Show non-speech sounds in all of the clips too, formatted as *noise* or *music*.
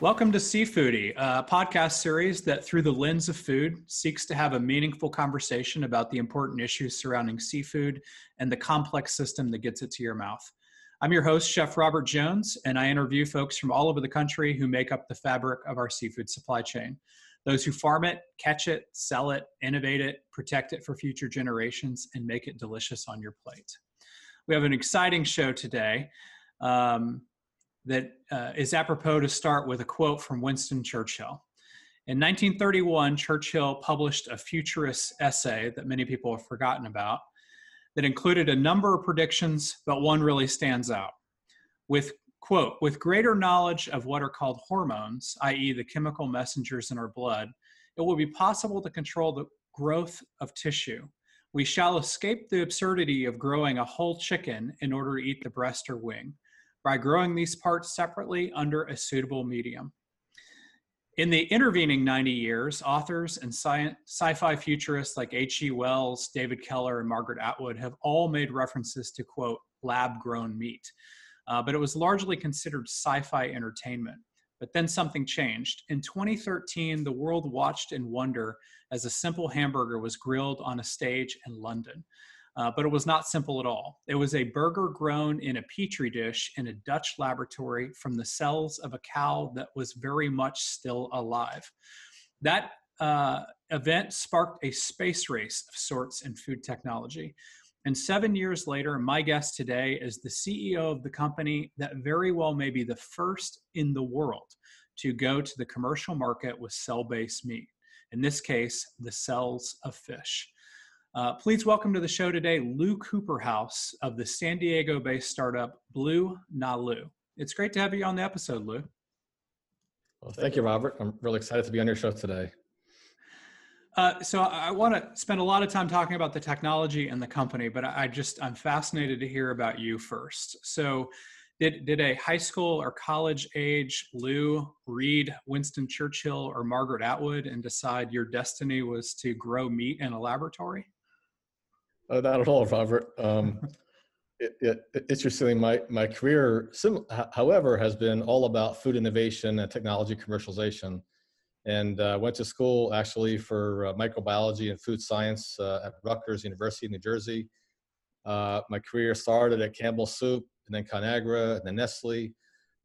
Welcome to Seafoodie, a podcast series that, through the lens of food, seeks to have a meaningful conversation about the important issues surrounding seafood and the complex system that gets it to your mouth. I'm your host, Chef Robert Jones, and I interview folks from all over the country who make up the fabric of our seafood supply chain. Those who farm it, catch it, sell it, innovate it, protect it for future generations, and make it delicious on your plate. We have an exciting show today. Um, that uh, is apropos to start with a quote from Winston Churchill. In 1931, Churchill published a futurist essay that many people have forgotten about that included a number of predictions, but one really stands out. With quote, with greater knowledge of what are called hormones, i.e., the chemical messengers in our blood, it will be possible to control the growth of tissue. We shall escape the absurdity of growing a whole chicken in order to eat the breast or wing by growing these parts separately under a suitable medium. In the intervening 90 years, authors and sci fi futurists like H.G. Wells, David Keller, and Margaret Atwood have all made references to, quote, lab grown meat. Uh, but it was largely considered sci fi entertainment. But then something changed. In 2013, the world watched in wonder as a simple hamburger was grilled on a stage in London. Uh, but it was not simple at all. It was a burger grown in a petri dish in a Dutch laboratory from the cells of a cow that was very much still alive. That uh, event sparked a space race of sorts in food technology. And seven years later, my guest today is the CEO of the company that very well may be the first in the world to go to the commercial market with cell based meat. In this case, the cells of fish. Uh, please welcome to the show today Lou Cooperhouse of the San Diego based startup Blue Nalu. It's great to have you on the episode, Lou. Well, thank you, Robert. I'm really excited to be on your show today. Uh, so I want to spend a lot of time talking about the technology and the company, but I just I'm fascinated to hear about you first. So, did did a high school or college age Lou read Winston Churchill or Margaret Atwood and decide your destiny was to grow meat in a laboratory? Uh, not at all, Robert. Um, *laughs* it, it, interestingly, my, my career, sim, however, has been all about food innovation and technology commercialization. And uh, went to school actually for uh, microbiology and food science uh, at Rutgers University in New Jersey. Uh, my career started at Campbell Soup and then Conagra and then Nestle,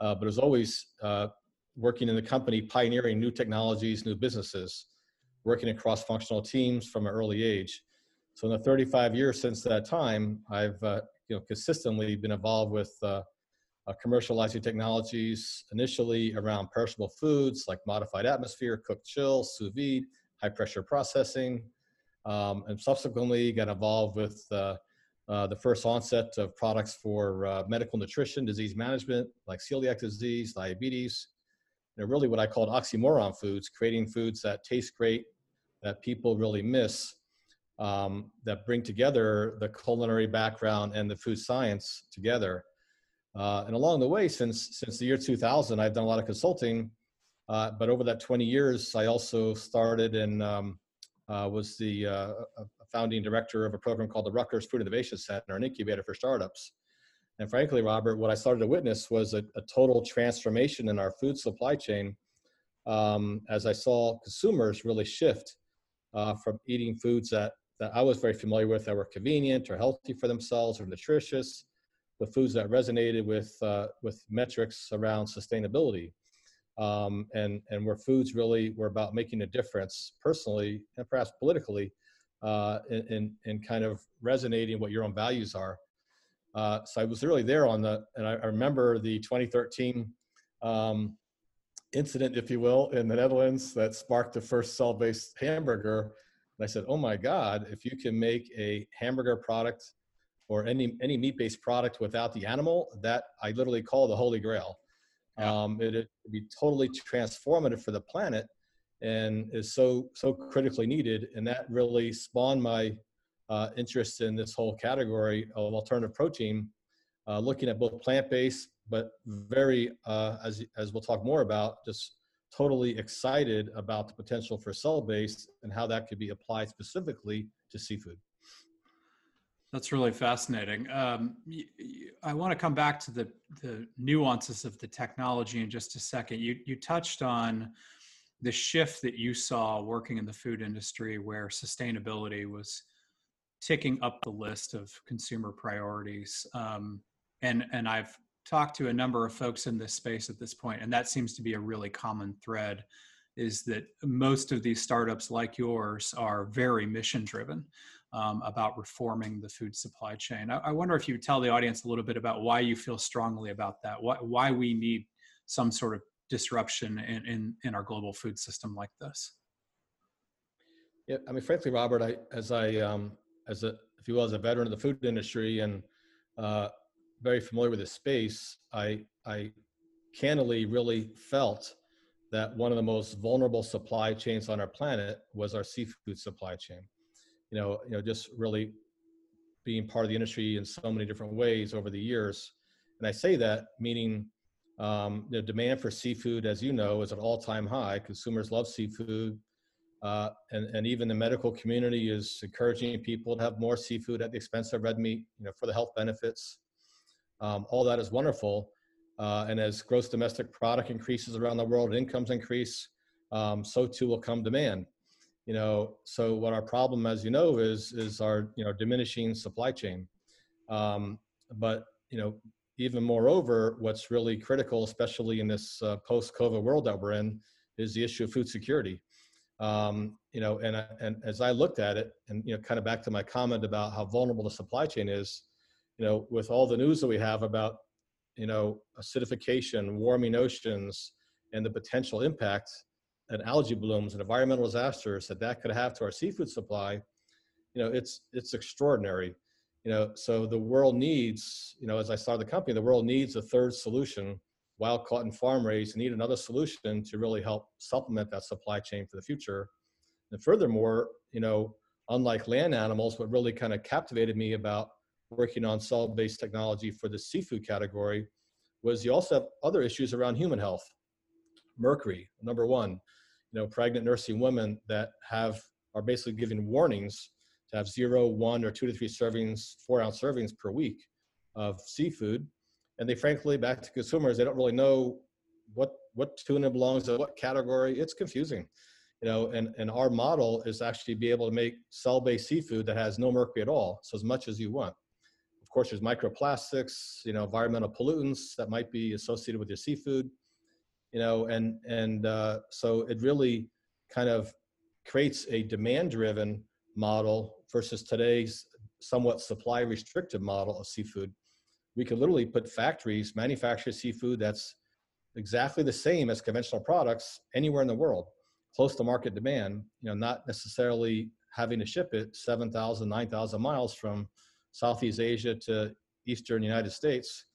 uh, but it was always working in the company, pioneering new technologies, new businesses, working in cross-functional teams from an early age. So in the 35 years since that time, I've uh, you know consistently been involved with uh, uh, commercializing technologies initially around perishable foods like modified atmosphere, cooked chill, sous vide, high pressure processing, um, and subsequently got involved with uh, uh, the first onset of products for uh, medical nutrition, disease management like celiac disease, diabetes, and really what I called oxymoron foods, creating foods that taste great, that people really miss um, that bring together the culinary background and the food science together. Uh, and along the way, since since the year 2000, I've done a lot of consulting. Uh, but over that 20 years, I also started and um, uh, was the uh, founding director of a program called the Rutgers Food Innovation Center, an incubator for startups. And frankly, Robert, what I started to witness was a, a total transformation in our food supply chain um, as I saw consumers really shift uh, from eating foods that that I was very familiar with that were convenient or healthy for themselves or nutritious, the foods that resonated with uh, with metrics around sustainability, um, and and where foods really were about making a difference personally and perhaps politically, uh, in, in, in kind of resonating what your own values are. Uh, so I was really there on the, and I, I remember the 2013 um, incident, if you will, in the Netherlands that sparked the first cell-based hamburger and I said, oh my God, if you can make a hamburger product or any, any meat-based product without the animal, that I literally call the holy grail. Yeah. Um, it, would be totally transformative for the planet and is so, so critically needed. And that really spawned my uh, interest in this whole category of alternative protein, uh, looking at both plant-based, but very, uh, as, as we'll talk more about, just totally excited about the potential for cell based and how that could be applied specifically to seafood. That's really fascinating. Um, I want to come back to the, the nuances of the technology in just a second. You, you touched on the shift that you saw working in the food industry where sustainability was ticking up the list of consumer priorities. Um, and, and I've talked to a number of folks in this space at this point, and that seems to be a really common thread is that most of these startups like yours are very mission driven um, about reforming the food supply chain. I, I, wonder if you would tell the audience a little bit about why you feel strongly about that, why, why we need some sort of disruption in, in, in our global food system like this. Yeah, I mean, frankly, Robert, I, as I, um, as a, if you will, as a veteran of the food industry and uh, very familiar with the space, I, I candidly really felt that one of the most vulnerable supply chains on our planet was our seafood supply chain. You know, you know, just really being part of the industry in so many different ways over the years. And I say that meaning um, the demand for seafood, as you know, is at all-time high. Consumers love seafood, uh, and and even the medical community is encouraging people to have more seafood at the expense of red meat. You know, for the health benefits. Um, all that is wonderful, uh, and as gross domestic product increases around the world, incomes increase, um, so too will come demand. You know, so what our problem, as you know, is is our you know diminishing supply chain. Um, but you know, even moreover, what's really critical, especially in this uh, post-COVID world that we're in, is the issue of food security. Um, you know, and and as I looked at it, and you know, kind of back to my comment about how vulnerable the supply chain is, you know, with all the news that we have about you know, acidification, warming oceans, and the potential impact that algae blooms and environmental disasters that that could have to our seafood supply, you know, it's it's extraordinary. You know, so the world needs, you know, as I started the company, the world needs a third solution. Wild caught and farm raised need another solution to really help supplement that supply chain for the future. And furthermore, you know, unlike land animals, what really kind of captivated me about working on cell-based technology for the seafood category was you also have other issues around human health. Mercury, number one, you know, pregnant nursing women that have are basically given warnings to have zero, one, or two to three servings, four ounce servings per week of seafood. And they frankly, back to consumers, they don't really know what what tuna belongs to what category. It's confusing. You know, and, and our model is actually be able to make cell-based seafood that has no mercury at all, so as much as you want course, there's microplastics, you know, environmental pollutants that might be associated with your seafood, you know, and and uh, so it really kind of creates a demand-driven model versus today's somewhat supply restricted model of seafood. We could literally put factories manufacture seafood that's exactly the same as conventional products anywhere in the world, close to market demand, you know, not necessarily having to ship it 7,000, 9,000 miles from Southeast Asia to Eastern United States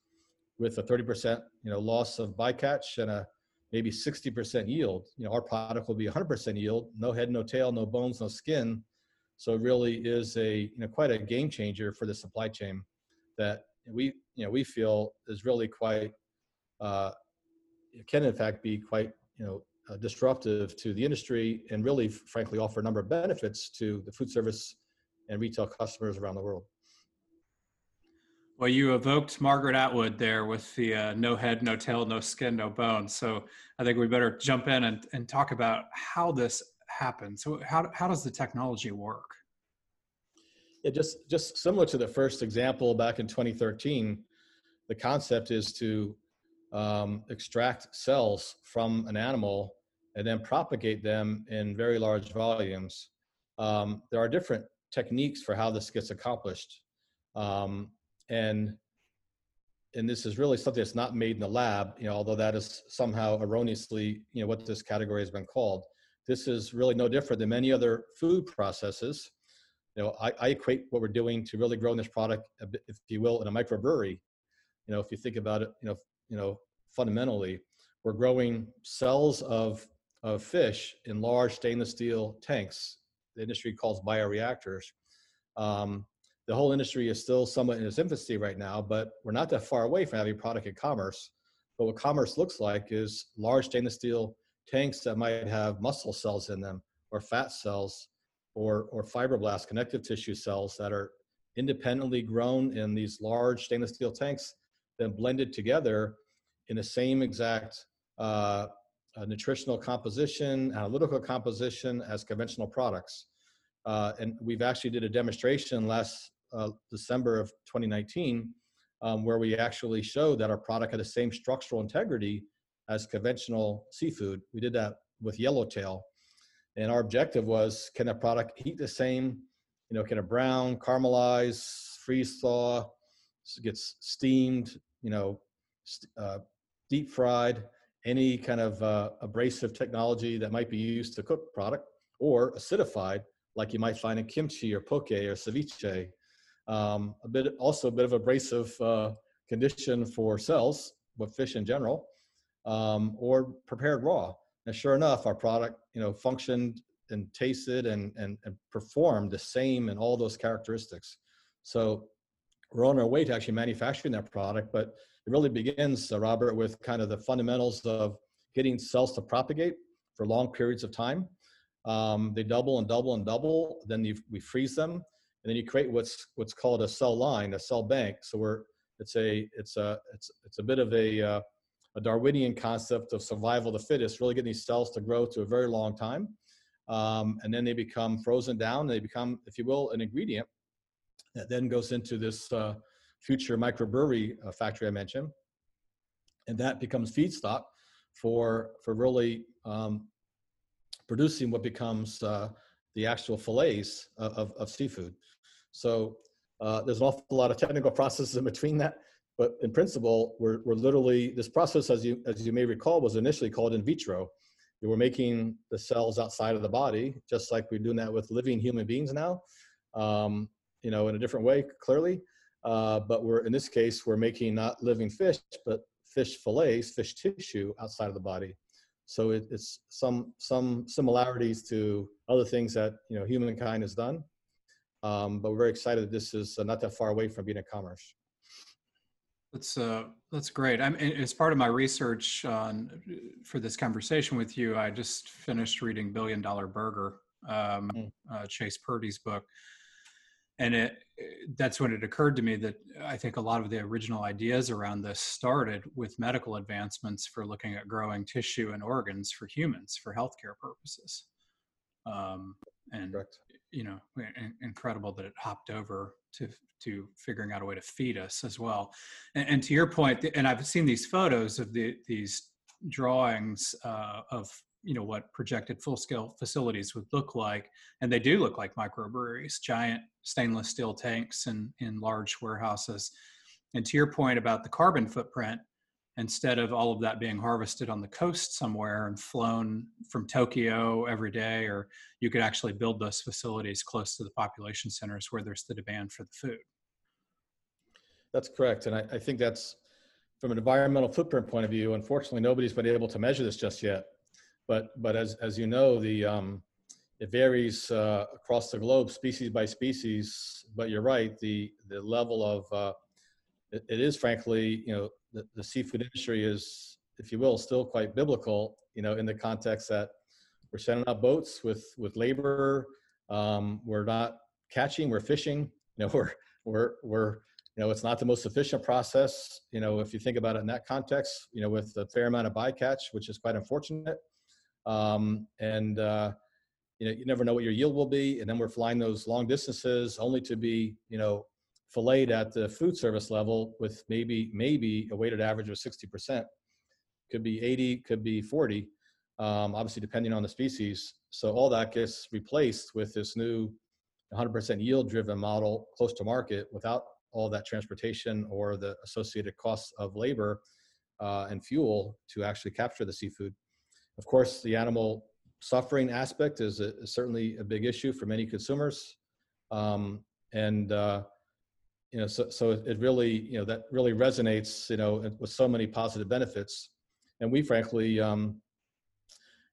with a 30% you know, loss of bycatch and a maybe 60% yield. You know, our product will be 100% yield, no head, no tail, no bones, no skin. So it really is a, you know, quite a game changer for the supply chain that we, you know, we feel is really quite, uh, can in fact be quite, you know, uh, disruptive to the industry and really, frankly, offer a number of benefits to the food service and retail customers around the world. Well, you evoked Margaret Atwood there with the uh, no head, no tail, no skin, no bones. So I think we better jump in and, and talk about how this happens. So how, how does the technology work? Yeah, just, just similar to the first example back in 2013, the concept is to um, extract cells from an animal and then propagate them in very large volumes. Um, there are different techniques for how this gets accomplished. Um, and and this is really something that's not made in the lab you know although that is somehow erroneously you know what this category has been called. This is really no different than many other food processes. You know i, I equate what we're doing to really growing this product bit, if you will in a microbrewery. You know if you think about it you know you know fundamentally we're growing cells of of fish in large stainless steel tanks. The industry calls bioreactors. Um, the whole industry is still somewhat in its infancy right now, but we're not that far away from having product in commerce. But what commerce looks like is large stainless steel tanks that might have muscle cells in them, or fat cells, or or fibroblast connective tissue cells that are independently grown in these large stainless steel tanks, then blended together in the same exact uh, uh, nutritional composition, analytical composition as conventional products. Uh, and we've actually did a demonstration last uh, December of 2019 um, where we actually showed that our product had the same structural integrity as conventional seafood. We did that with yellowtail. And our objective was, can a product heat the same? You know, can it brown, caramelize, freeze thaw, gets steamed, you know, uh, deep fried, any kind of uh, abrasive technology that might be used to cook product, or acidified, like you might find in kimchi or poke or ceviche. Um, a bit, also a bit of abrasive uh, condition for cells with fish in general, um, or prepared raw. And sure enough, our product, you know, functioned and tasted and, and, and performed the same in all those characteristics. So we're on our way to actually manufacturing that product, but it really begins, uh, Robert, with kind of the fundamentals of getting cells to propagate for long periods of time. Um, they double and double and double. Then you, we freeze them, and then you create what's what's called a cell line, a cell bank. So we're it's a it's a it's it's a bit of a uh, a Darwinian concept of survival of the fittest, really getting these cells to grow to a very long time. Um, and then they become frozen down. They become, if you will, an ingredient that then goes into this uh, future microbrewery uh, factory I mentioned. And that becomes feedstock for, for really um, producing what becomes uh, the actual fillets of, of, of seafood. So uh, there's an awful lot of technical *laughs* processes in between that. But in principle, we're, we're literally, this process, as you, as you may recall, was initially called in vitro. We were making the cells outside of the body, just like we're doing that with living human beings now, um, you know, in a different way, clearly. Uh, but we're, in this case, we're making not living fish, but fish fillets, fish tissue outside of the body. So it, it's some, some similarities to other things that, you know, humankind has done. Um, but we're very excited that this is uh, not that far away from being a commerce. That's uh, that's great. I'm as part of my research on for this conversation with you. I just finished reading Billion Dollar Burger, um, mm. uh, Chase Purdy's book, and it that's when it occurred to me that I think a lot of the original ideas around this started with medical advancements for looking at growing tissue and organs for humans for healthcare purposes. Um, and Correct you know incredible that it hopped over to to figuring out a way to feed us as well. And, and to your point and i've seen these photos of the these drawings uh, of you know what projected full scale facilities would look like and they do look like microbreweries giant stainless steel tanks and in large warehouses. And to your point about the carbon footprint instead of all of that being harvested on the coast somewhere and flown from Tokyo every day, or you could actually build those facilities close to the population centers where there's the demand for the food. That's correct. And I, I think that's from an environmental footprint point of view, unfortunately, nobody's been able to measure this just yet. But, but as, as you know, the, um, it varies uh, across the globe, species by species. But you're right, the, the level of, uh, it, it is frankly, you know, the, the seafood industry is, if you will, still quite biblical, you know, in the context that we're sending out boats with, with labor. Um, we're not catching, we're fishing, you know, *laughs* we're, we're, we're, you know, it's not the most efficient process. You know, if you think about it in that context, you know, with a fair amount of bycatch, which is quite unfortunate. Um, and, uh, you know, you never know what your yield will be. And then we're flying those long distances only to be, you know, filleted at the food service level with maybe maybe a weighted average of 60%. Could be 80, could be 40, um, obviously depending on the species. So all that gets replaced with this new 100% yield driven model close to market without all that transportation or the associated costs of labor uh, and fuel to actually capture the seafood. Of course, the animal suffering aspect is, a, is certainly a big issue for many consumers. Um, and uh, you know, so, so it really, you know, that really resonates, you know, with so many positive benefits. And we frankly um,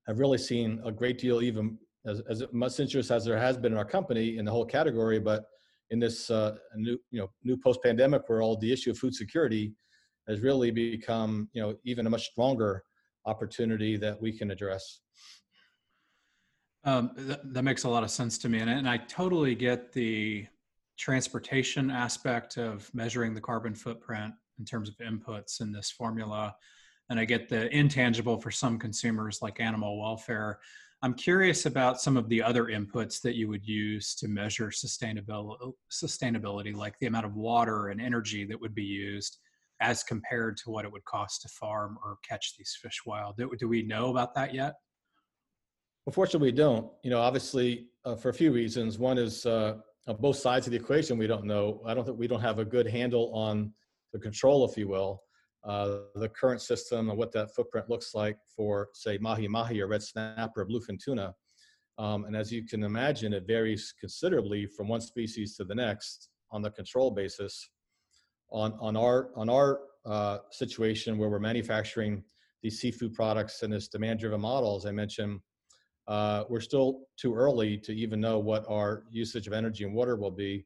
have really seen a great deal, even as, as much interest as there has been in our company in the whole category, but in this uh, new, you know, new post-pandemic world, the issue of food security has really become, you know, even a much stronger opportunity that we can address. Um, that, that makes a lot of sense to me, and, and I totally get the transportation aspect of measuring the carbon footprint in terms of inputs in this formula. And I get the intangible for some consumers like animal welfare. I'm curious about some of the other inputs that you would use to measure sustainability, sustainability, like the amount of water and energy that would be used as compared to what it would cost to farm or catch these fish wild. Do, do we know about that yet? Unfortunately, we don't. You know, obviously, uh, for a few reasons. One is uh, on both sides of the equation, we don't know. I don't think we don't have a good handle on the control, if you will uh, the current system and what that footprint looks like for, say, mahi mahi or red snapper or bluefin tuna. Um, and as you can imagine, it varies considerably from one species to the next on the control basis. On, on our, on our uh, situation where we're manufacturing these seafood products in this demand-driven model, as I mentioned, uh, we're still too early to even know what our usage of energy and water will be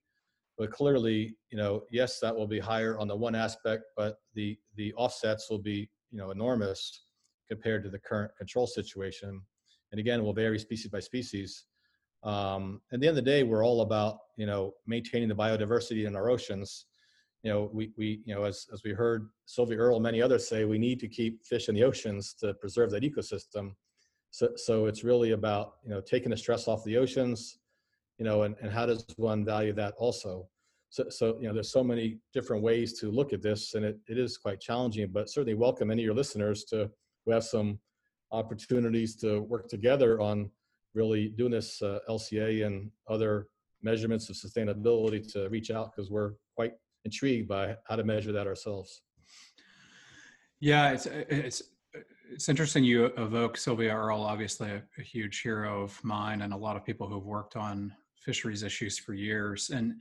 but clearly, you know, yes, that will be higher on the one aspect, but the the offsets will be, you know, enormous compared to the current control situation. And again, will vary species by species. Um, at the end of the day, we're all about, you know, maintaining the biodiversity in our oceans. You know, we, we you know, as, as we heard Sylvia Earle and many others say, we need to keep fish in the oceans to preserve that ecosystem. So, so it's really about, you know, taking the stress off the oceans, you know, and, and how does one value that also? So, so, you know, there's so many different ways to look at this and it, it is quite challenging, but certainly welcome any of your listeners to who have some opportunities to work together on really doing this uh, LCA and other measurements of sustainability to reach out because we're quite intrigued by how to measure that ourselves. Yeah, it's it's it's interesting you evoke Sylvia Earle, obviously a, a, huge hero of mine and a lot of people who've worked on fisheries issues for years. And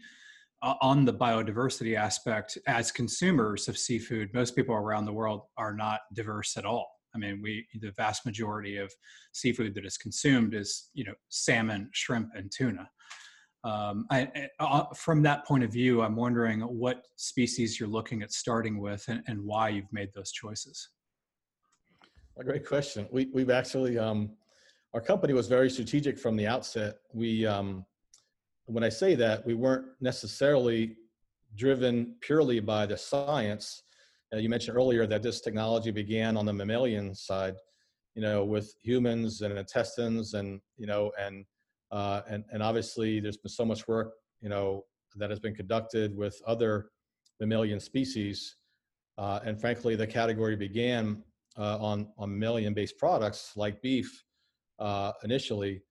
on the biodiversity aspect, as consumers of seafood, most people around the world are not diverse at all. I mean, we the vast majority of seafood that is consumed is you know salmon, shrimp, and tuna. Um, I, uh, from that point of view, I'm wondering what species you're looking at starting with and, and why you've made those choices. A great question. We, we've actually, um, our company was very strategic from the outset. We, um, when I say that, we weren't necessarily driven purely by the science. Uh, you mentioned earlier that this technology began on the mammalian side, you know, with humans and intestines, and you know, and uh, and and obviously there's been so much work, you know, that has been conducted with other mammalian species, uh, and frankly, the category began uh, on on mammalian-based products like beef uh, initially,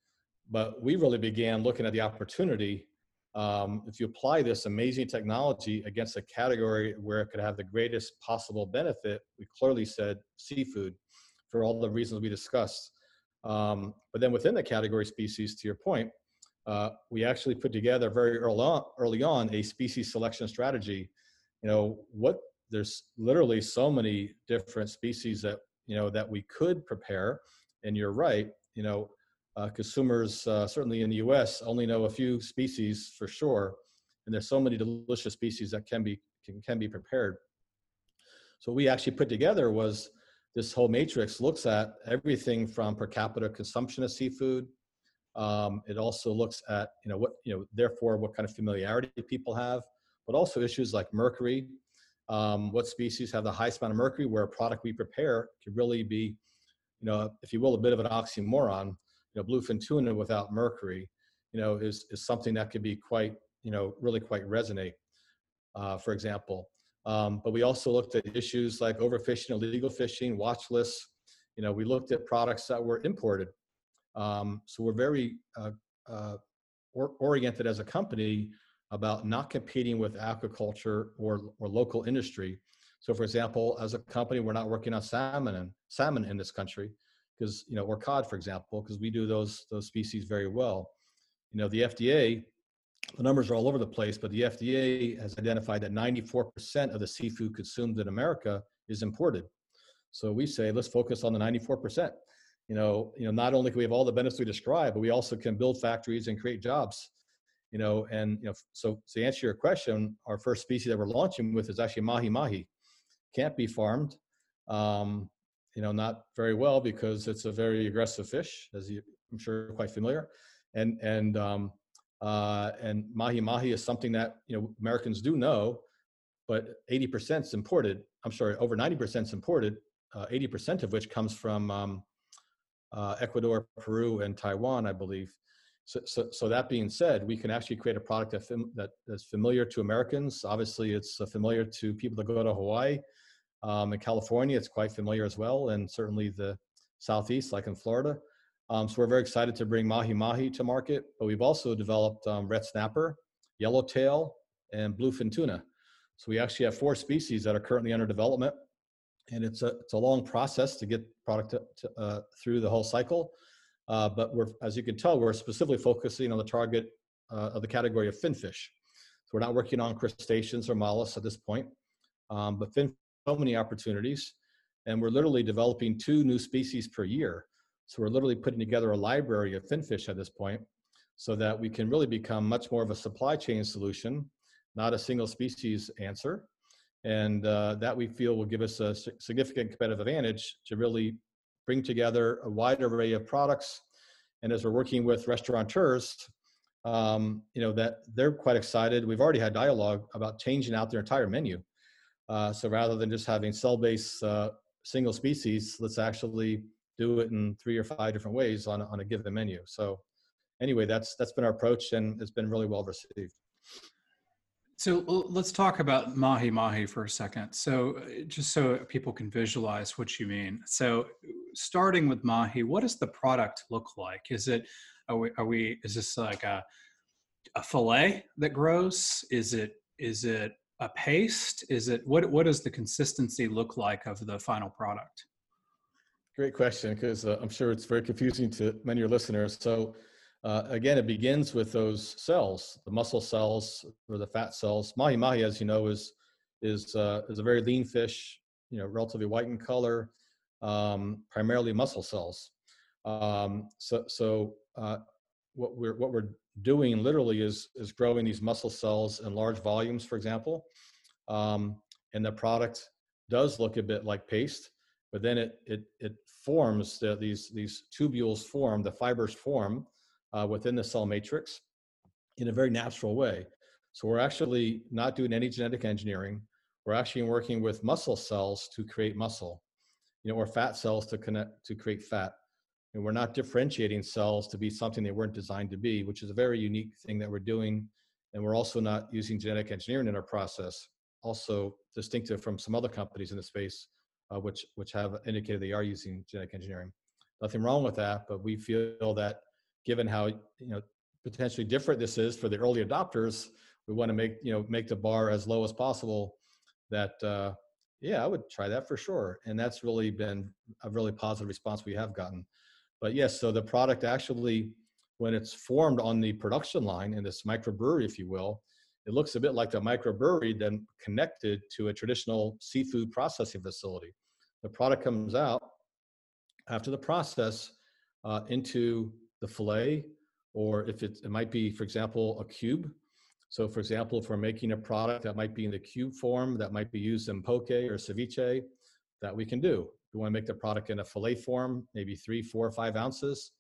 but we really began looking at the opportunity. Um, if you apply this amazing technology against a category where it could have the greatest possible benefit, we clearly said seafood for all the reasons we discussed. Um, but then within the category species, to your point, uh, we actually put together very early on, early on a species selection strategy. You know, what there's literally so many different species that you know that we could prepare. And you're right. You know, uh, consumers, uh, certainly in the US, only know a few species for sure. And there's so many delicious species that can be, can, can be prepared. So what we actually put together was this whole matrix looks at everything from per capita consumption of seafood. Um, it also looks at, you know, what, you know, therefore what kind of familiarity people have, but also issues like mercury. Um, what species have the highest amount of mercury where a product we prepare could really be, you know, if you will, a bit of an oxymoron you know, bluefin tuna without mercury, you know, is, is something that could be quite, you know, really quite resonate, uh, for example. Um, but we also looked at issues like overfishing, illegal fishing, watch lists. You know, we looked at products that were imported. Um, so we're very uh, uh, or, oriented as a company about not competing with aquaculture or, or local industry. So for example, as a company, we're not working on salmon and salmon in this country because you know or cod for example because we do those those species very well. You know the fda the numbers are all over the place but the fda has identified that 94% of the seafood consumed in america is imported. So we say let's focus on the 94% you know you know not only can we have all the benefits we describe but we also can build factories and create jobs you know and you know so to answer your question our first species that we're launching with is actually mahi mahi can't be farmed um, you know, not very well because it's a very aggressive fish, as you, I'm sure, quite familiar. And and um, Uh, and mahi mahi is something that you know Americans do know, but 80% is imported. I'm sorry, over 90% is imported. Uh, 80% of which comes from um, uh, Ecuador, Peru, and Taiwan, I believe. So, so, so, that being said, we can actually create a product that, fam- that is familiar to Americans. Obviously, it's uh, familiar to people that go to Hawaii. Um, in California, it's quite familiar as well, and certainly the Southeast, like in Florida. Um, so we're very excited to bring mahi mahi to market, but we've also developed um, red snapper, yellowtail, and bluefin tuna. So we actually have four species that are currently under development, and it's a it's a long process to get product to, to, uh, through the whole cycle. Uh, but we're, as you can tell, we're specifically focusing on the target uh, of the category of finfish. So we're not working on crustaceans or mollusks at this point, um, but fin so many opportunities, and we're literally developing two new species per year. So we're literally putting together a library of finfish at this point, so that we can really become much more of a supply chain solution, not a single species answer, and uh, that we feel will give us a significant competitive advantage to really bring together a wide array of products. And as we're working with restaurateurs, um, you know, that they're quite excited. We've already had dialogue about changing out their entire menu. Uh, so rather than just having cell-based uh, single species, let's actually do it in three or five different ways on, on a given menu. So anyway, that's that's been our approach and it's been really well received. So let's talk about mahi mahi for a second. So uh, just so people can visualize what you mean. So starting with mahi, what does the product look like? Is it are we, are we is this like a a fillet that grows? Is it is it a paste? Is it what what does the consistency look like of the final product? Great question because uh, I'm sure it's very confusing to many of your listeners. So uh, again, it begins with those cells, the muscle cells or the fat cells. Mahi mahi, as you know, is is uh, is a very lean fish. You know, relatively white in color, um, primarily muscle cells. Um, so so uh, what we're what we're doing literally is is growing these muscle cells in large volumes, for example, um, and the product does look a bit like paste, but then it it it forms the, these these tubules form, the fibers form uh, within the cell matrix in a very natural way. So we're actually not doing any genetic engineering. We're actually working with muscle cells to create muscle, you know, or fat cells to connect to create fat. And we're not differentiating cells to be something they weren't designed to be, which is a very unique thing that we're doing. And we're also not using genetic engineering in our process, also distinctive from some other companies in the space, uh, which which have indicated they are using genetic engineering. Nothing wrong with that, but we feel that given how you know potentially different this is for the early adopters, we want to make you know make the bar as low as possible. That uh, yeah, I would try that for sure, and that's really been a really positive response we have gotten. But yes, so the product actually, when it's formed on the production line in this microbrewery, if you will, it looks a bit like the microbrewery then connected to a traditional seafood processing facility. The product comes out after the process uh, into the fillet, or if it, it might be, for example, a cube. So for example, if we're making a product that might be in the cube form, that might be used in poke or ceviche, that we can do. If we want to make the product in a fillet form, maybe three, four, five ounces,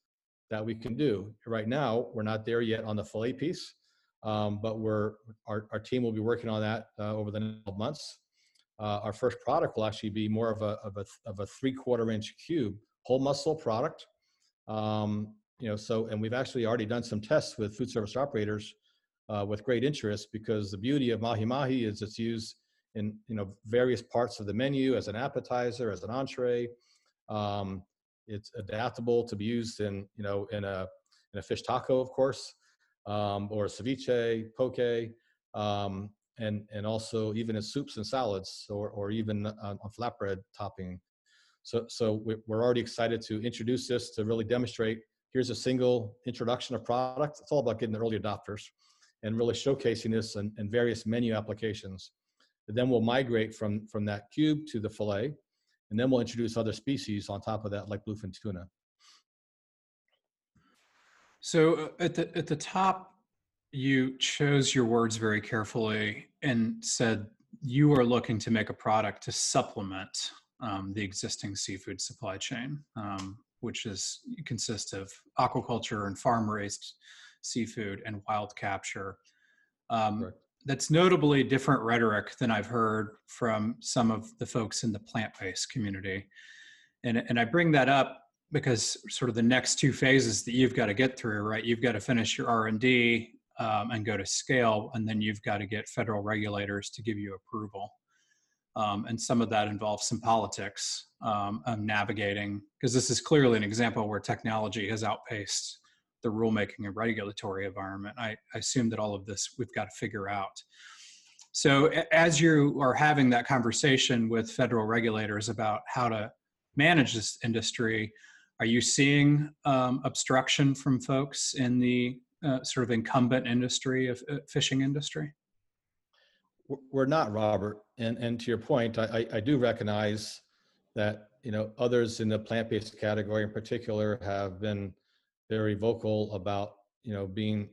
that we can do. Right now, we're not there yet on the fillet piece, um, but we're our, our team will be working on that uh, over the next months. Uh, our first product will actually be more of a of a, of a three quarter inch cube whole muscle product. Um, you know, so, and we've actually already done some tests with food service operators uh, with great interest because the beauty of mahi mahi is it's used in, you know, various parts of the menu as an appetizer, as an entree. Um, it's adaptable to be used in, you know, in a, in a fish taco, of course, um, or a ceviche, poke, um, and, and also even in soups and salads or, or even on, on flatbread topping. So, so we're already excited to introduce this to really demonstrate here's a single introduction of product. It's all about getting the early adopters and really showcasing this in, various menu applications. And then we'll migrate from, from that cube to the fillet, and then we'll introduce other species on top of that, like bluefin tuna. So uh, at the at the top, you chose your words very carefully and said you are looking to make a product to supplement um, the existing seafood supply chain. Um, which is consists of aquaculture and farm raised seafood and wild capture. Um, that's notably different rhetoric than I've heard from some of the folks in the plant-based community. And, and I bring that up because sort of the next two phases that you've got to get through, right? You've got to finish your R&D um, and go to scale, and then you've got to get federal regulators to give you approval. Um, and some of that involves some politics um, of navigating, because this is clearly an example where technology has outpaced the rulemaking and regulatory environment. I, I assume that all of this we've got to figure out. So as you are having that conversation with federal regulators about how to manage this industry, are you seeing um, obstruction from folks in the uh, sort of incumbent industry of uh, fishing industry? We're not, Robert. And and to your point, I, I do recognize that you know others in the plant-based category in particular have been very vocal about you know being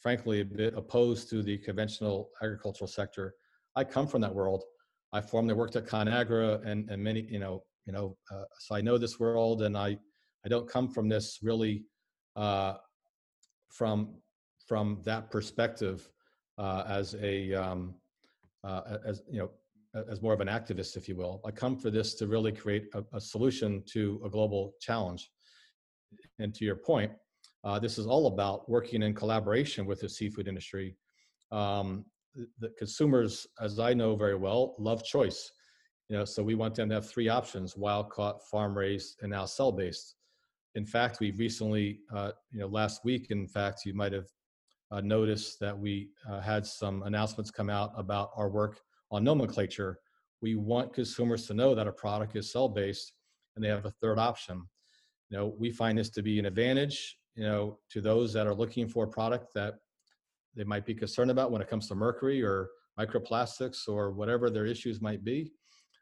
frankly a bit opposed to the conventional agricultural sector. I come from that world. I formerly worked at ConAgra and and many you know you know uh, so I know this world and I I don't come from this really uh, from from that perspective uh, as a um, uh, as you know as more of an activist, if you will. I come for this to really create a, a solution to a global challenge. And to your point, uh, this is all about working in collaboration with the seafood industry. Um, the, the consumers, as I know very well, love choice. You know, so we want them to have three options: wild caught, farm raised, and now cell based. In fact, we recently, uh, you know, last week, in fact, you might have uh, noticed that we uh, had some announcements come out about our work on nomenclature. We want consumers to know that a product is cell based and they have a third option. You know, we find this to be an advantage, you know, to those that are looking for a product that they might be concerned about when it comes to mercury or microplastics or whatever their issues might be.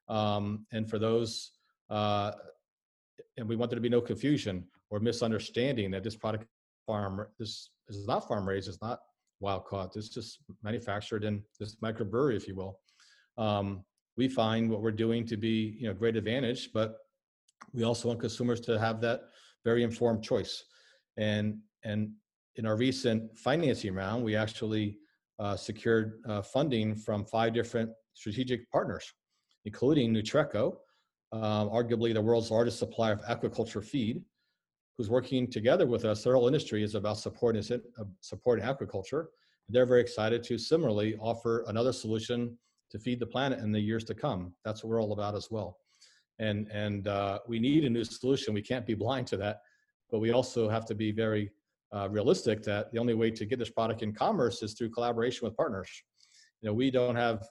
Um, and for those, uh, and we want there to be no confusion or misunderstanding that this product farm, this is not farm raised, it's not wild caught. It's just manufactured in this microbrewery, if you will. Um, we find what we're doing to be, you know, great advantage, but we also want consumers to have that very informed choice. And and in our recent financing round, we actually uh, secured uh, funding from five different strategic partners, including Nutreco, um, arguably the world's largest supplier of aquaculture feed, who's working together with us. Their whole industry is about supporting, uh, supporting aquaculture. They're very excited to similarly offer another solution to feed the planet in the years to come. That's what we're all about as well. And, and uh, we need a new solution. We can't be blind to that, but we also have to be very uh, realistic that the only way to get this product in commerce is through collaboration with partners. You know, we don't have,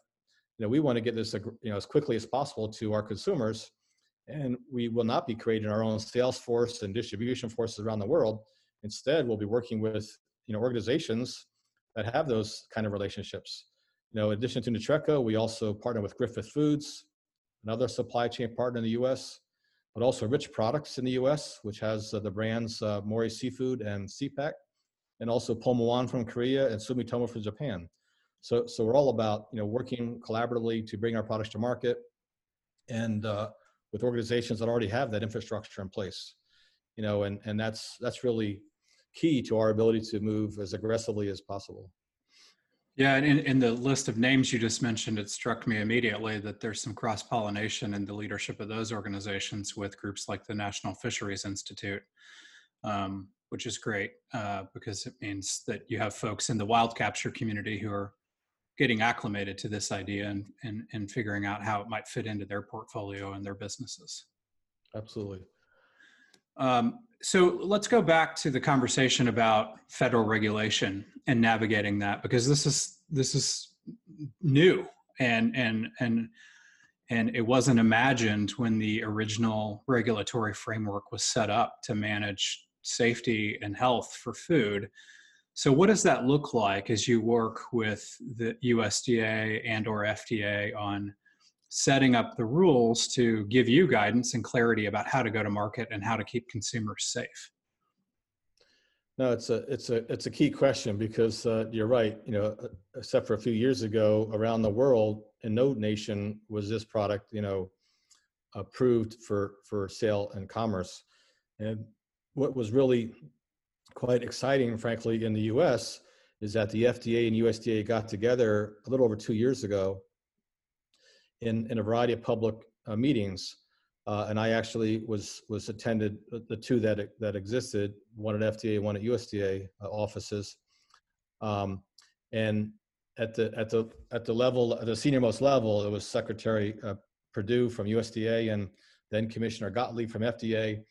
you know, we want to get this, you know, as quickly as possible to our consumers and we will not be creating our own sales force and distribution forces around the world. Instead, we'll be working with you know organizations that have those kind of relationships. You know, in addition to Nutreco, we also partner with Griffith Foods, another supply chain partner in the U.S., but also Rich Products in the U.S., which has uh, the brands uh, Mori Seafood and SeaPak, and also Pulmuone from Korea and Sumitomo from Japan. So, so we're all about you know working collaboratively to bring our products to market, and uh, with organizations that already have that infrastructure in place you know and and that's that's really key to our ability to move as aggressively as possible yeah and in, in the list of names you just mentioned it struck me immediately that there's some cross pollination in the leadership of those organizations with groups like the national fisheries institute um, which is great uh, because it means that you have folks in the wild capture community who are getting acclimated to this idea and, and, and figuring out how it might fit into their portfolio and their businesses. Absolutely. Um, so let's go back to the conversation about federal regulation and navigating that because this is this is new and and and and it wasn't imagined when the original regulatory framework was set up to manage safety and health for food. So what does that look like as you work with the USDA and or FDA on setting up the rules to give you guidance and clarity about how to go to market and how to keep consumers safe? No, it's a it's a it's a key question because uh, you're right. You know, uh, except for a few years ago, around the world, in no nation was this product you know approved for for sale and commerce. And what was really quite exciting, frankly, in the US is that the FDA and USDA got together a little over two years ago in, in a variety of public uh, meetings. Uh, and I actually was was attended the two that that existed, one at FDA, one at USDA uh, offices, um, and at the at the at the level, at the senior most level, it was Secretary uh, Perdue from USDA and then Commissioner Gottlieb from FDA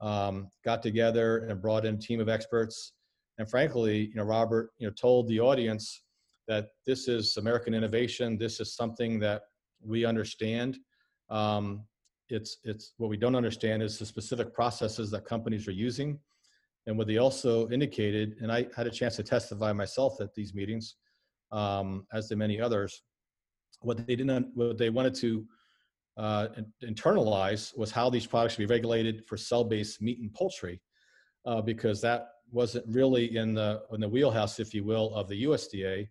um, got together and brought in a team of experts. And frankly, you know, Robert, you know, told the audience that this is American innovation. This is something that we understand. Um, it's it's what we don't understand is the specific processes that companies are using. And what they also indicated, and I had a chance to testify myself at these meetings, um, as did many others, what they didn't, what they wanted to uh, internalize was how these products should be regulated for cell-based meat and poultry, uh, because that wasn't really in the in the wheelhouse, if you will, of the USDA.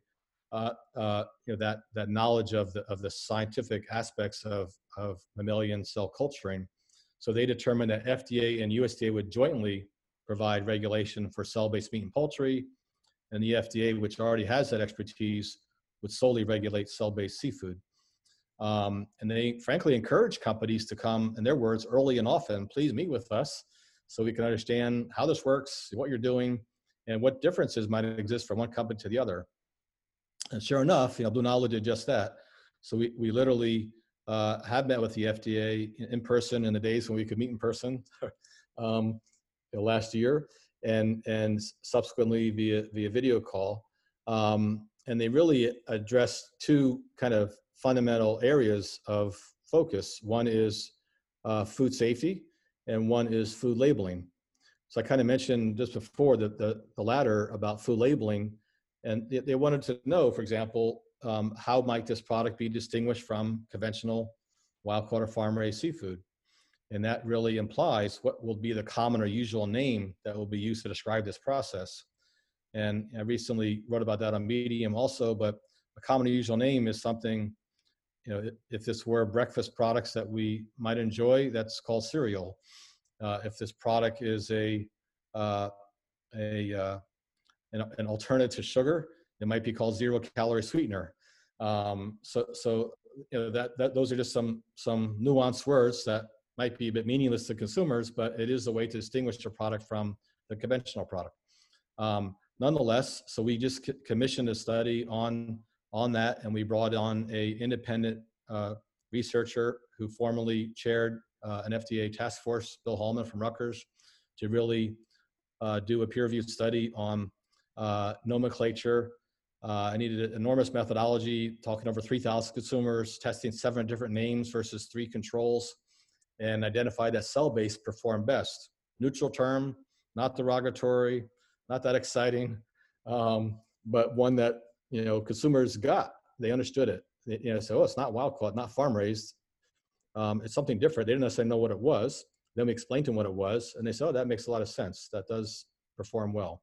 Uh, uh, you know that that knowledge of the of the scientific aspects of of mammalian cell culturing. So they determined that FDA and USDA would jointly provide regulation for cell-based meat and poultry, and the FDA, which already has that expertise, would solely regulate cell-based seafood. Um, and they frankly encourage companies to come, in their words, early and often, please meet with us so we can understand how this works, what you're doing, and what differences might exist from one company to the other. And sure enough, you know, BlueNalu did just that. So we, we literally uh, have met with the FDA in person in the days when we could meet in person *laughs* um, last year and, and subsequently via, via video call. Um, and they really addressed two kind of fundamental areas of focus. One is uh, food safety, and one is food labeling. So I kind of mentioned just before that the, the latter about food labeling, and they, wanted to know, for example, um, how might this product be distinguished from conventional wild caught or farm raised seafood? And that really implies what will be the common or usual name that will be used to describe this process. And I recently wrote about that on Medium also, but a common or usual name is something you know, if this were breakfast products that we might enjoy, that's called cereal. Uh, if this product is a uh, a uh, an, an, alternative to sugar, it might be called zero calorie sweetener. Um, so so you know, that that those are just some some nuanced words that might be a bit meaningless to consumers, but it is a way to distinguish a product from the conventional product. Um, nonetheless, so we just commissioned a study on on that, and we brought on a independent uh, researcher who formerly chaired uh, an FDA task force, Bill Hallman from Rutgers, to really uh, do a peer-reviewed study on uh, nomenclature. Uh, I needed an enormous methodology, talking over 3,000 consumers, testing seven different names versus three controls, and identified that cell-based performed best. Neutral term, not derogatory, not that exciting, um, but one that you know consumers got. They understood it. They, you know so oh it's not wild caught not farm raised. Um, it's something different. They didn't necessarily know what it was. Then we explained to them what it was and they said oh that makes a lot of sense. That does perform well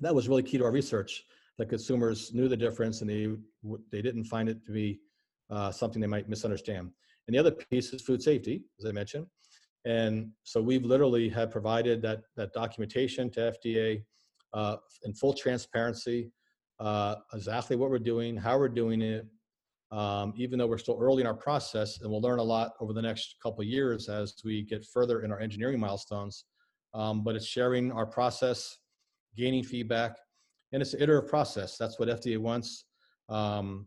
that was really key to our research that consumers knew the difference and they they didn't find it to be uh, something they might misunderstand and the other piece is food safety as i mentioned and so we've literally have provided that that documentation to fda uh, in full transparency uh, exactly what we're doing, how we're doing it, um, even though we're still early in our process, and we'll learn a lot over the next couple years as we get further in our engineering milestones. Um, but it's sharing our process, gaining feedback, and it's an iterative process. That's what FDA wants. Um,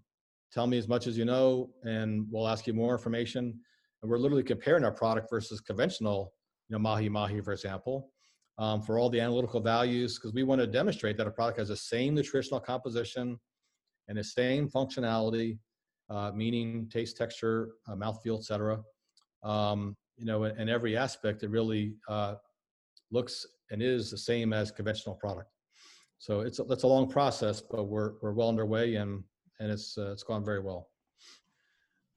tell me as much as you know, and we'll ask you more information. And we're literally comparing our product versus conventional, you know, mahi mahi, for example um, for all the analytical values because we want to demonstrate that a product has the same nutritional composition and the same functionality, uh, meaning taste, texture, uh, mouthfeel, etc. Um, you know, in, in, every aspect, it really uh, looks and is the same as conventional product. So it's a, it's a long process, but we're we're well underway and and it's uh, it's gone very well.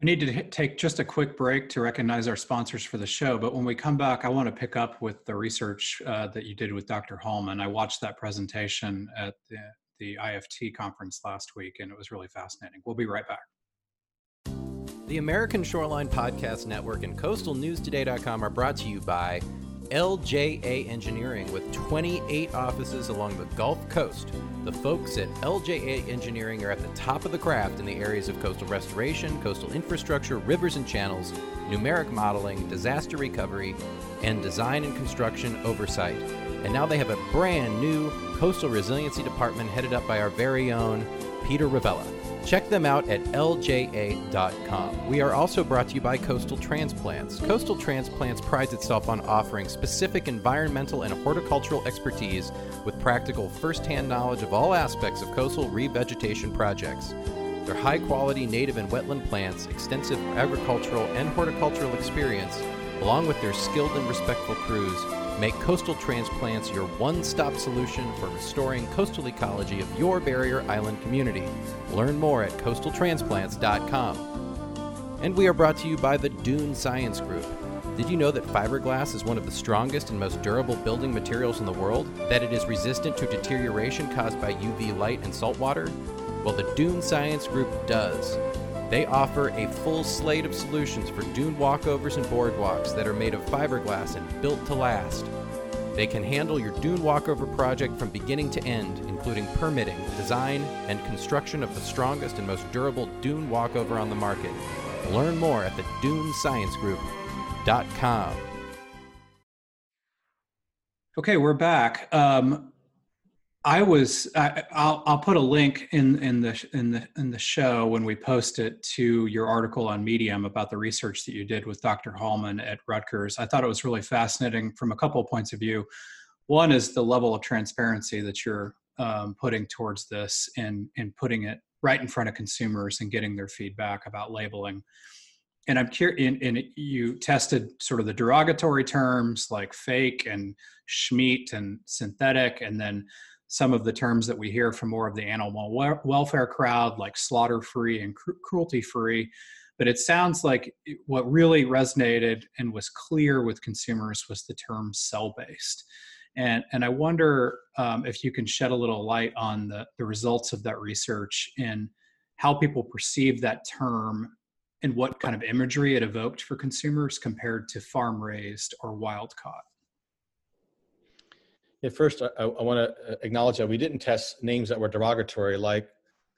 We need to take just a quick break to recognize our sponsors for the show. But when we come back, I want to pick up with the research uh, that you did with Dr. Hallman. I watched that presentation at the, the IFT conference last week, and it was really fascinating. We'll be right back. The American Shoreline Podcast Network and CoastalNewsToday.com are brought to you by LJA Engineering with 28 offices along the Gulf Coast. The folks at LJA Engineering are at the top of the craft in the areas of coastal restoration, coastal infrastructure, rivers and channels, numeric modeling, disaster recovery, and design and construction oversight. And now they have a brand new coastal resiliency department headed up by our very own Peter Ravella. Check them out at lja.com. We are also brought to you by Coastal Transplants. Coastal Transplants prides itself on offering specific environmental and horticultural expertise with practical first-hand knowledge of all aspects of coastal revegetation projects. Their high quality native and wetland plants, extensive agricultural and horticultural experience, along with their skilled and respectful crews, Make Coastal Transplants your one stop solution for restoring coastal ecology of your barrier island community. Learn more at coastaltransplants.com. And we are brought to you by the Dune Science Group. Did you know that fiberglass is one of the strongest and most durable building materials in the world? That it is resistant to deterioration caused by UV light and salt water? Well, the Dune Science Group does. They offer a full slate of solutions for dune walkovers and boardwalks that are made of fiberglass and built to last. They can handle your dune walkover project from beginning to end, including permitting, design, and construction of the strongest and most durable dune walkover on the market. Learn more at the dunesciencegroup.com. Okay, we're back. Um, I was. I, will I'll put a link in in the in the in the show when we post it to your article on Medium about the research that you did with Dr. Hallman at Rutgers. I thought it was really fascinating from a couple of points of view. One is the level of transparency that you're um, putting towards this and and putting it right in front of consumers and getting their feedback about labeling. And I'm curious. And, and you tested sort of the derogatory terms like fake and schmeat and synthetic, and then some of the terms that we hear from more of the animal welfare crowd, like slaughter free and cru- cruelty free. But it sounds like what really resonated and was clear with consumers was the term cell based. And, and I wonder um, if you can shed a little light on the, the results of that research and how people perceive that term and what kind of imagery it evoked for consumers compared to farm raised or wild caught. At first, I, I want to acknowledge that we didn't test names that were derogatory, like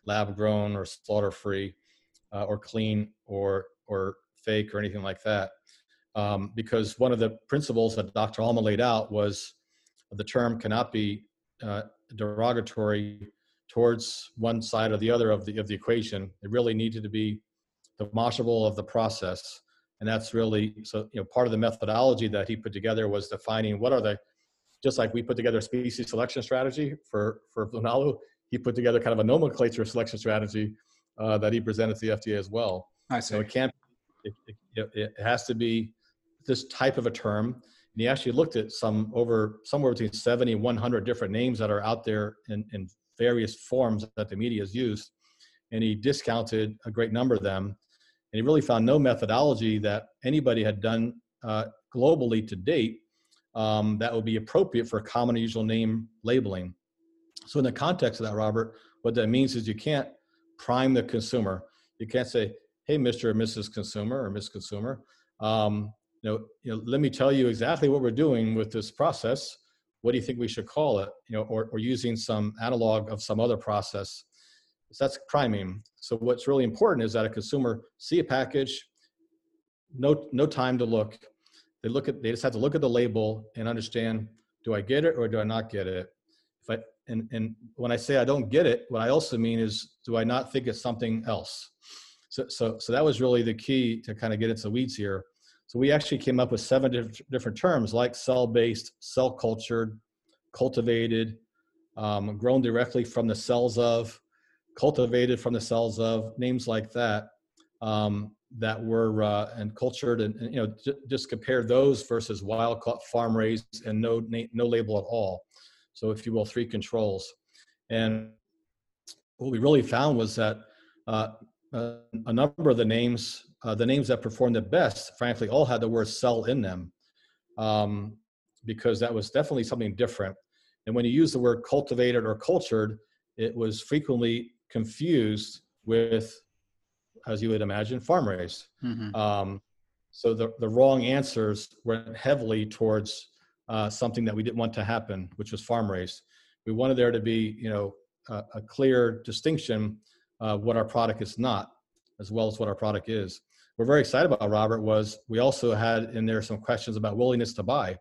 lab grown or slaughter free, uh, or clean or or fake or anything like that, um, because one of the principles that Dr. Hallman laid out was the term cannot be uh, derogatory towards one side or the other of the of the equation. It really needed to be demonstrable of the process, and that's really so. You know, part of the methodology that he put together was defining what are the just like we put together a species selection strategy for for BlueNalu, he put together kind of a nomenclature selection strategy uh, that he presented to the FDA as well. I see. So it can't. It, it, it, has to be this type of a term. And he actually looked at some over somewhere between 70 and 100 different names that are out there in, in various forms that the media has used. And he discounted a great number of them. And he really found no methodology that anybody had done uh, globally to date um, that would be appropriate for common usual name labeling. So in the context of that, Robert, what that means is you can't prime the consumer. You can't say, "Hey, Mr. or Mrs. Consumer or Miss Consumer, um, you, know, you know, let me tell you exactly what we're doing with this process. What do you think we should call it? You know, or, or using some analog of some other process. So that's priming. So what's really important is that a consumer see a package, no no time to look, they look at they just have to look at the label and understand do i get it or do i not get it? If i and and when i say i don't get it what i also mean is do i not think it's something else? So so so that was really the key to kind of get into the weeds here. So we actually came up with seven diff- different terms like cell based cell cultured cultivated um, grown directly from the cells of cultivated from the cells of names like that. Um, that were uh, and cultured and, and you know j- just compare those versus wild caught farm raised and no no label at all. So if you will three controls. And what we really found was that uh, uh, a number of the names uh, the names that performed the best frankly all had the word cell in them um, because that was definitely something different. And when you use the word cultivated or cultured it was frequently confused with as you would imagine, farm raised. Mm-hmm. Um, so the, the wrong answers went heavily towards uh, something that we didn't want to happen, which was farm raised. We wanted there to be, you know, a, a clear distinction of what our product is not, as well as what our product is. We're very excited about Robert was we also had in there some questions about willingness to buy,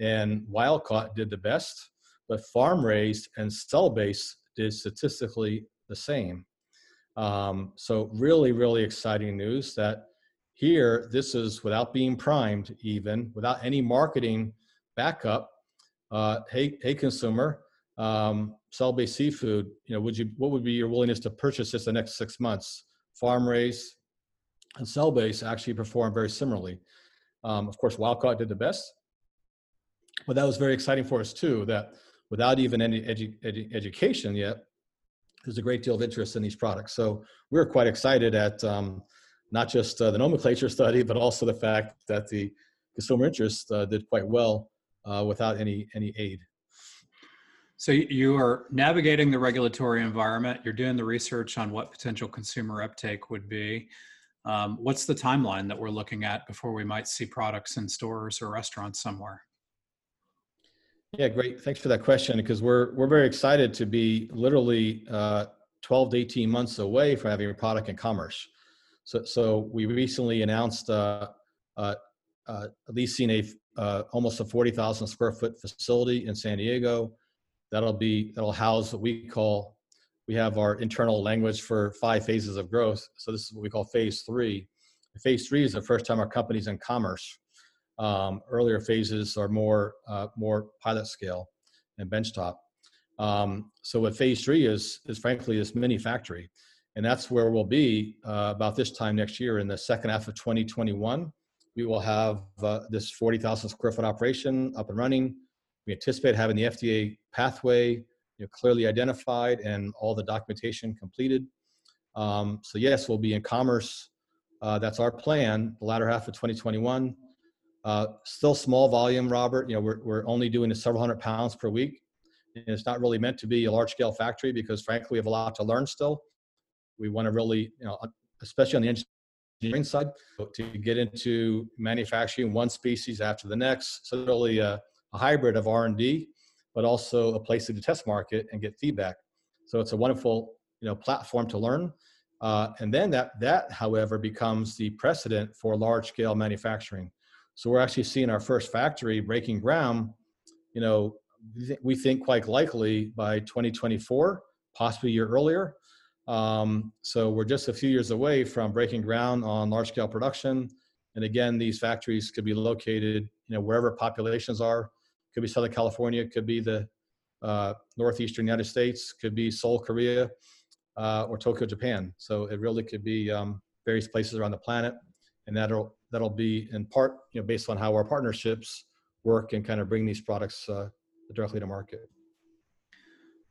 and wild caught did the best, but farm raised and cell based did statistically the same. Um, so really, really exciting news that here this is without being primed, even without any marketing backup. Uh, hey, hey, consumer, um, cell-based seafood. You know, would you what would be your willingness to purchase this the next six months? Farm raised and cell-based actually perform very similarly. Um, of course, wild caught did the best, but that was very exciting for us too. That without even any edu- edu- education yet, there's a great deal of interest in these products. So we are quite excited at um, not just uh, the nomenclature study, but also the fact that the consumer interest uh, did quite well uh, without any any aid. So you are navigating the regulatory environment. You're doing the research on what potential consumer uptake would be. Um, what's the timeline that we're looking at before we might see products in stores or restaurants somewhere? Yeah, great. Thanks for that question because we're we're very excited to be literally uh, 12 to 18 months away from having a product in commerce. So so we recently announced uh, uh, uh leasing a uh, almost a 40,000 square foot facility in San Diego. That'll be that'll house what we call we have our internal language for five phases of growth. So this is what we call phase three. Phase three is the first time our company's in commerce. Um, earlier phases are more uh, more pilot scale and benchtop. Um, so what phase three is is frankly this mini factory, and that's where we'll be uh, about this time next year in the second half of 2021. We will have uh, this 40,000 square foot operation up and running. We anticipate having the FDA pathway you know, clearly identified and all the documentation completed. Um, so yes, we'll be in commerce. Uh, that's our plan. The latter half of 2021. Uh, still small volume, Robert. You know, we're, we're only doing several hundred pounds per week. And it's not really meant to be a large scale factory because frankly, we have a lot to learn still. We want to really, you know, especially on the engineering side, to get into manufacturing one species after the next. So really a, a hybrid of R&D, but also a place to test market and get feedback. So it's a wonderful, you know, platform to learn. Uh, and then that, that, however, becomes the precedent for large scale manufacturing. So we're actually seeing our first factory breaking ground, you know, we think quite likely by 2024, possibly a year earlier. Um, so we're just a few years away from breaking ground on large scale production. And again, these factories could be located, you know, wherever populations are. Could be Southern California, could be the uh, northeastern United States, could be Seoul, Korea, uh, or Tokyo, Japan. So it really could be um, various places around the planet, and that'll that'll be in part, you know, based on how our partnerships work and kind of bring these products uh, directly to market.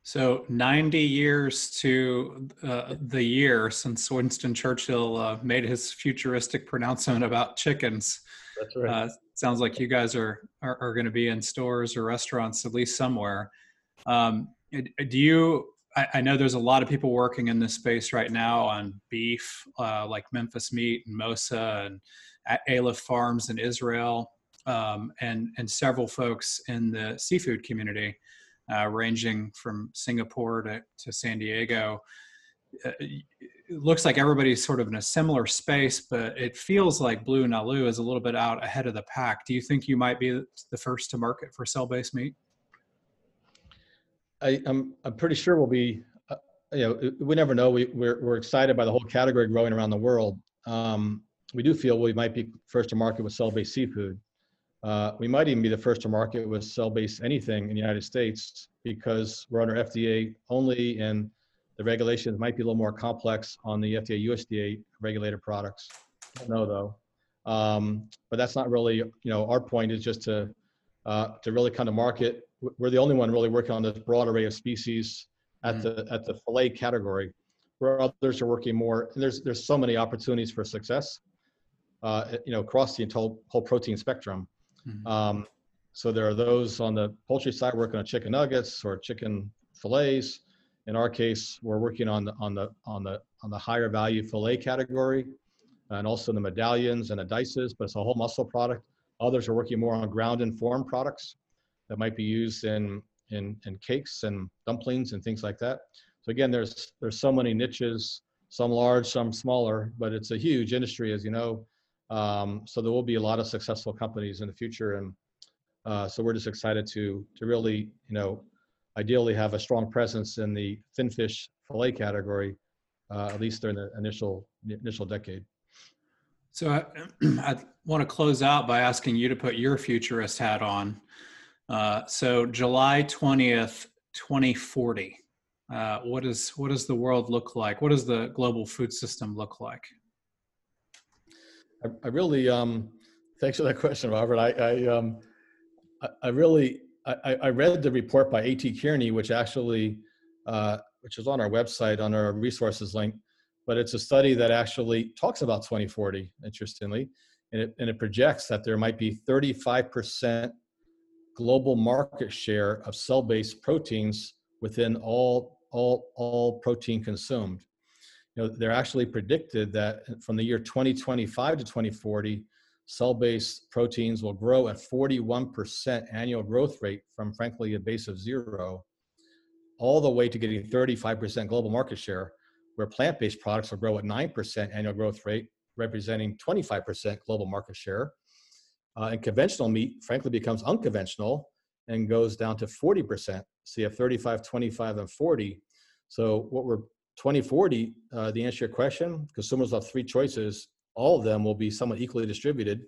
So 90 years to uh, the year since Winston Churchill uh, made his futuristic pronouncement about chickens. That's right. Uh, sounds like you guys are are, are going to be in stores or restaurants at least somewhere. Um, do you? I, I, know there's a lot of people working in this space right now on beef, uh, like Memphis Meat and Mosa and Aleph Farms in Israel, um, and and several folks in the seafood community uh, ranging from Singapore to, to San Diego. Uh, it looks like everybody's sort of in a similar space, but it feels like BlueNalu is a little bit out ahead of the pack. Do you think you might be the first to market for cell-based meat? I, am I'm, I'm pretty sure we'll be. Uh, you know, we never know. We we're we're excited by the whole category growing around the world. Um, we do feel we might be first to market with cell-based seafood. Uh, we might even be the first to market with cell-based anything in the United States because we're under FDA only, and the regulations might be a little more complex on the FDA USDA regulated products. I don't know though, um, but that's not really you know our point is just to uh, to really kind of market. We're the only one really working on this broad array of species at mm. the at the fillet category, where others are working more. And there's there's so many opportunities for success, uh, you know, across the whole, whole protein spectrum. Mm-hmm. Um, so there are those on the poultry side working on chicken nuggets or chicken fillets. In our case, we're working on the on the on the on the higher value fillet category, and also the medallions and the dices. But it's a whole muscle product. Others are working more on ground and form products. that might be used in in, in cakes and dumplings and things like that. So again, there's there's so many niches, some large, some smaller, but it's a huge industry, as you know. Um, so there will be a lot of successful companies in the future, and uh, so we're just excited to to really, you know, ideally have a strong presence in the fin fish fillet category, uh, at least during the initial initial decade. So I, I want to close out by asking you to put your futurist hat on. Uh, so July 20th, 2040. Uh, what is what does the world look like? What does the global food system look like? I, I really um, thanks for that question, Robert. I I, um, I, I really I, I, read the report by A.T. Kearney, which actually uh, which is on our website on our resources link, but it's a study that actually talks about 2040. Interestingly, and it and it projects that there might be 35 percent global market share of cell-based proteins within all all all protein consumed. You know, they're actually predicted that from the year 2025 to 2040, cell-based proteins will grow at 41% annual growth rate from frankly a base of zero, all the way to getting 35% global market share, where plant-based products will grow at 9% annual growth rate, representing 25% global market share. Uh, and conventional meat, frankly, becomes unconventional and goes down to 40%. So you have 35, 25, and 40. So what we're 2040, uh, the answer to your question, consumers have three choices. All of them will be somewhat equally distributed.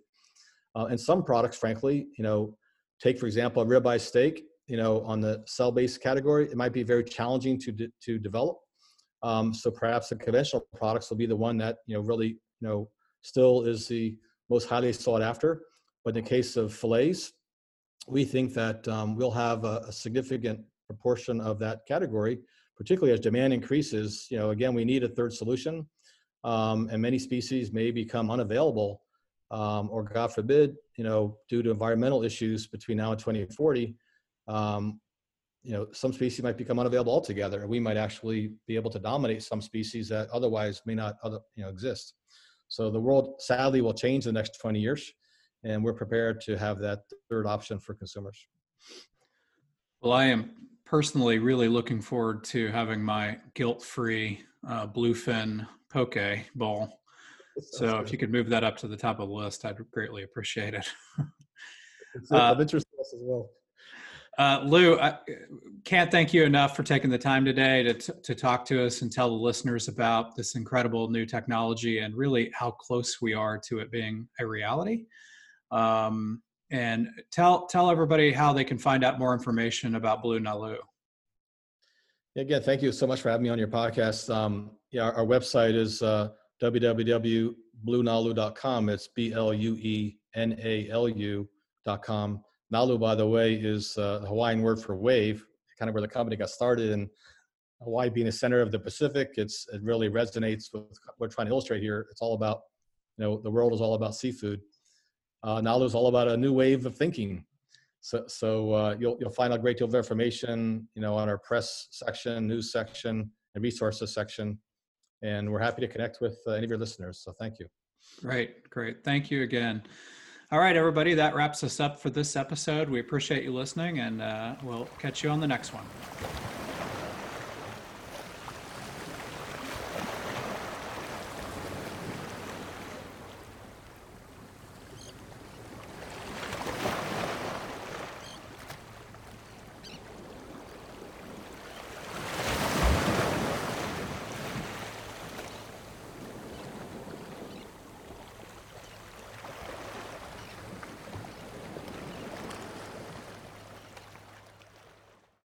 Uh, and some products, frankly, you know, take for example a ribeye steak. You know, on the cell-based category, it might be very challenging to de- to develop. Um, so perhaps the conventional products will be the one that you know really you know still is the most highly sought after. But in the case of fillets, we think that um, we'll have a, a, significant proportion of that category, particularly as demand increases. You know, again, we need a third solution, um, and many species may become unavailable, um, or God forbid, you know, due to environmental issues between now and 2040. Um, you know, some species might become unavailable altogether. We might actually be able to dominate some species that otherwise may not, other, you know, exist. So the world sadly will change in the next 20 years and we're prepared to have that third option for consumers. Well, I am personally really looking forward to having my guilt-free uh, bluefin poke bowl. So good. if you could move that up to the top of the list, I'd greatly appreciate it. *laughs* uh, of interest to us as well. Uh, Lou, I can't thank you enough for taking the time today to, t- to talk to us and tell the listeners about this incredible new technology and really how close we are to it being a reality. Um, and tell tell everybody how they can find out more information about BlueNalu. Again, thank you so much for having me on your podcast. Um, yeah, our, our, website is uh, www.bluenalu.com. It's B L U E N A L U.com. Nalu, by the way, is uh, the Hawaiian word for wave, kind of where the company got started. And Hawaii being the center of the Pacific, it's it really resonates with what we're trying to illustrate here. It's all about, you know, the world is all about seafood uh, Nalu is all about a new wave of thinking. So, so uh, you'll you'll find a great deal of information, you know, on our press section, news section, and resources section, and we're happy to connect with uh, any of your listeners. So, thank you. Great, great. Thank you again. All right, everybody, that wraps us up for this episode. We appreciate you listening, and uh, we'll catch you on the next one.